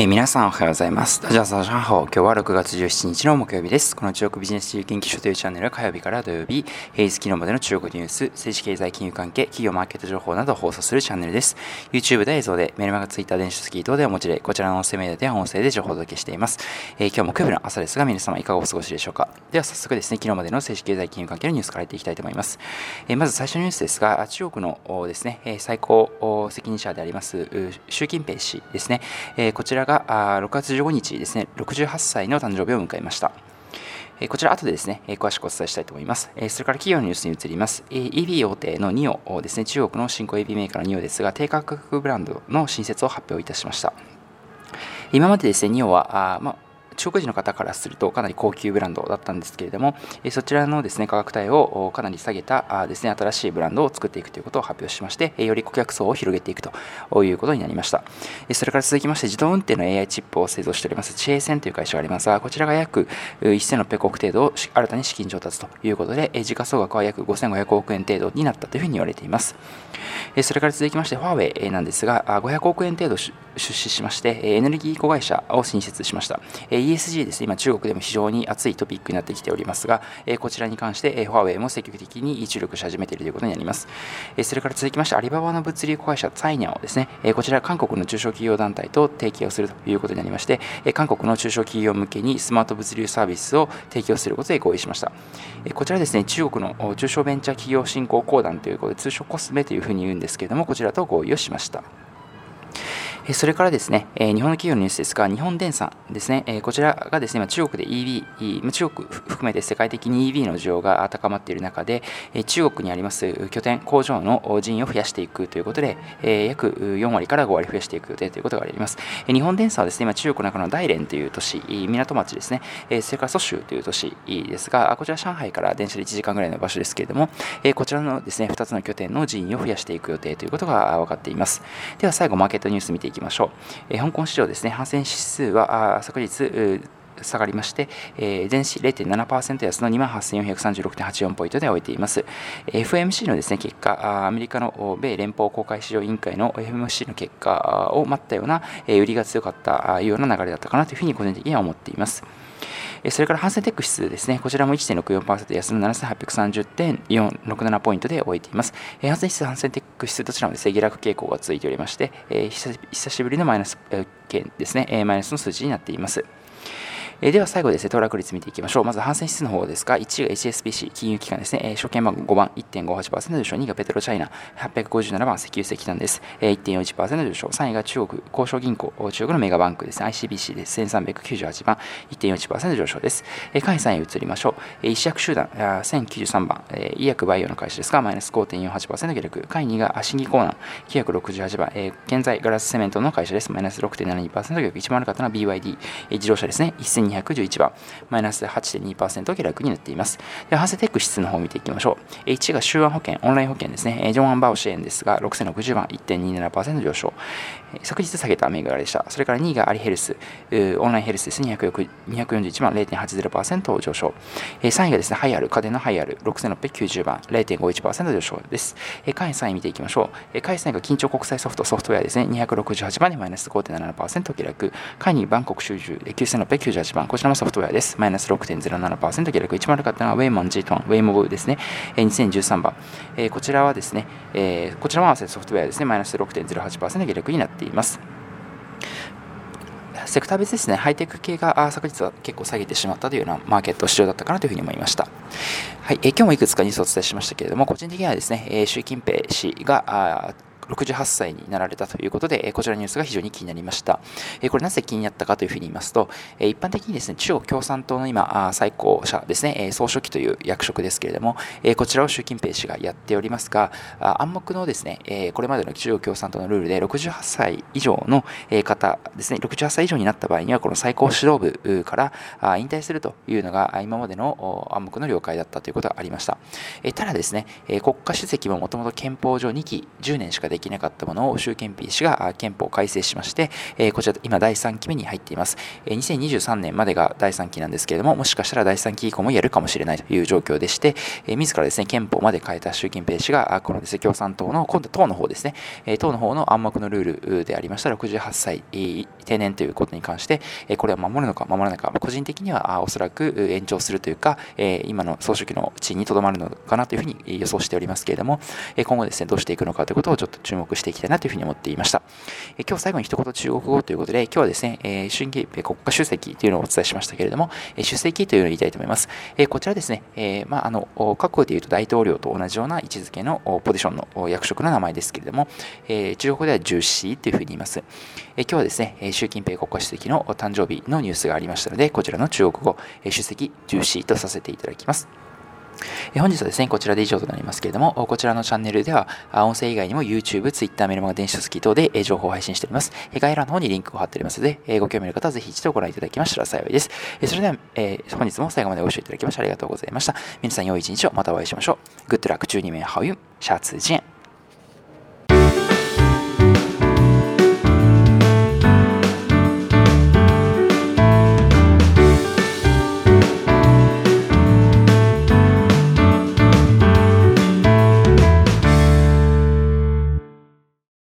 えー、皆さんおはようございます。ダジャーサージャンホ。今日は6月17日の木曜日です。この中国ビジネス自由研究所というチャンネルは火曜日から土曜日、平日昨日までの中国ニュース、政治経済金融関係、企業マーケット情報などを放送するチャンネルです。YouTube で映像で、メルマガ、Twitter、電子書籍等でお持ちで、こちらの音声メディアでは音声で情報をお届けしています。えー、今日木曜日の朝ですが、皆様いかがお過ごしでしょうか？では早速ですね、昨日までの政治経済金融関係のニュースからいっていきたいと思います。えー、まず最初のニュースですが、中国のですね、最高責任者であります習近平氏ですね、えこちらが6月15日ですね、68歳の誕生日を迎えました。こちら後でですね、詳しくお伝えしたいと思います。それから企業のニュースに移ります。EV 大手の NIO ですね、中国の新興 EV メーカーの NIO ですが、低価格ブランドの新設を発表いたしました。今までですね、NIO は、あまあ中国人の方からするとかなり高級ブランドだったんですけれども、えそちらのですね価格帯をかなり下げたあですね新しいブランドを作っていくということを発表しまして、えより顧客層を広げていくということになりました。えそれから続きまして、自動運転の AI チップを製造しております、知恵線という会社がありますが、こちらが約1600億程度を新たに資金調達ということで、え時価総額は約5500億円程度になったというふうに言われています。それから続きまして、ファーウェイなんですが、500億円程度出資しまして、エネルギー子会社を新設しました。ESG ですね、今中国でも非常に熱いトピックになってきておりますが、こちらに関して、ファーウェイも積極的に注力し始めているということになります。それから続きまして、アリババの物流会社、ツァイニャオですね、こちら韓国の中小企業団体と提携をするということになりまして、韓国の中小企業向けにスマート物流サービスを提供することで合意しました。こちらですね、中国の中小ベンチャー企業振興公団ということで、通称コスメというふうに言うんですけれども、こちらと合意をしました。それからですね、日本の企業のニュースですが、日本電産ですね、こちらがですね、中国で EV、中国含めて世界的に EV の需要が高まっている中で、中国にあります拠点、工場の人員を増やしていくということで、約4割から5割増やしていく予定ということがあります。日本電産はですね、今中国の中の大連という都市、港町ですね、それから蘇州という都市ですが、こちら上海から電車で1時間ぐらいの場所ですけれども、こちらのですね、2つの拠点の人員を増やしていく予定ということが分かっています。では最後、マーケットニュース見ていきますしょう。え、香港市場ですね、反戦指数は昨日、下がりまして、えー、前市0.7%安の28,436.84ポイントで終えています。FMC のですね結果、アメリカの米連邦公開市場委員会の FMC の結果を待ったような、売りが強かったような流れだったかなというふうに個人的には思っています。それからハンセンテック指数ですね、こちらも1.64%安の7830.467ポイントで終えています。ハンセン指数、ハンセンテック指数どちらもですね、下落傾向が続いておりまして、久しぶりのマイナスですね、マイナスの数字になっています。えでは最後ですね、騰落率見ていきましょう。まず、反戦指数の方ですが、1位が HSBC、金融機関ですね、え証券番号5番、1.58%上昇、2位がペトロチャイナ、857番、石油石炭です、え1.41%上昇、3位が中国交渉銀行、中国のメガバンクですね、ICBC です、1398番、1.41%上昇です。え下位3位移りましょう。え医薬集団、1093番、え医薬バイオの会社ですが、マイナス5.48%下落、下位2位が審議コーナー、968番、え現在ガラスセメントの会社です、マイナス6.72%下落、一番悪かったのは BYD、自動車ですね、1211番、マイナス8.2%下落になっています。で、ハセテック指数の方を見ていきましょう。1が週安保険、オンライン保険ですね。ジョン・アンバオ支援ですが、6060番、1.27%上昇。昨日下げた銘柄でした。それから2位がアリヘルス、オンラインヘルスです。241番、0.80%上昇。3位がですね、ハイアル、家電のハイアル、6690番、0.51%上昇です。下位3位見ていきましょう。下位3位が緊張国際ソフト、ソフトウェアですね。268番でマイナス5.7%下落。下位にバンコク収集、9698番、こちらもソフトウェアです。マイナス6.07%下落。一番悪かったのはウェイモン G トン、ウェイモブですね。2013番。こちらはですね、こちらも合わせてソフトウェアですね。マイナス6.08%下落になってています。セクター別ですね、ハイテク系が昨日は結構下げてしまったというようなマーケット市場だったかなというふうに思いました。はい、え今日もいくつかニュースをお伝えしましたけれども、個人的にはですね、習近平氏が68歳になられたということで、こちらのニュースが非常に気になりました。これなぜ気になったかというふうに言いますと、一般的にですね、中国共産党の今、最高者ですね、総書記という役職ですけれども、こちらを習近平氏がやっておりますが、暗黙のですね、これまでの中国共産党のルールで68歳以上の方ですね、68歳以上になった場合には、この最高指導部から引退するというのが今までの暗黙の了解だったということがありました。ただですね、国家主席ももともと憲法上2期10年しかでできなかったものを習近平氏が憲法を改正しまして、えこちら今第3期目に入っています。え2023年までが第3期なんですけれども、もしかしたら第3期以降もやるかもしれないという状況でして、え自らですね、憲法まで変えた習近平氏が、このですね、共産党の、今度党の方ですね、え党の方の暗黙のルールでありました68歳定年ということに関して、えこれは守るのか守らないか、個人的にはおそらく延長するというか、え今の総書記の地位にとどまるのかなというふうに予想しておりますけれども、え今後ですね、どうしていくのかということをちょっと注目していきたいなというふうに思っていました。え今日最後に一言中国語ということで、今日はですね、え習近平国家主席というのをお伝えしましたけれども、え出席というのを言いたいと思います。えこちらですね、えまあ、あの各国でいうと大統領と同じような位置づけのポジションの役職の名前ですけれども、え中国語では重視というふうに言います。え今日はですね、習近平国家主席の誕生日のニュースがありましたので、こちらの中国語、出席重視とさせていただきます。本日はですね、こちらで以上となりますけれども、こちらのチャンネルでは、音声以外にも YouTube、Twitter、メルマガ、電子書籍等で情報を配信しております。概要欄の方にリンクを貼っておりますので、ご興味ある方はぜひ一度ご覧いただきましたら幸いです。それでは、え本日も最後までご視聴いただきましてありがとうございました。皆さん良い一日をまたお会いしましょう。Good luck 12名、How you?、シャツジェン。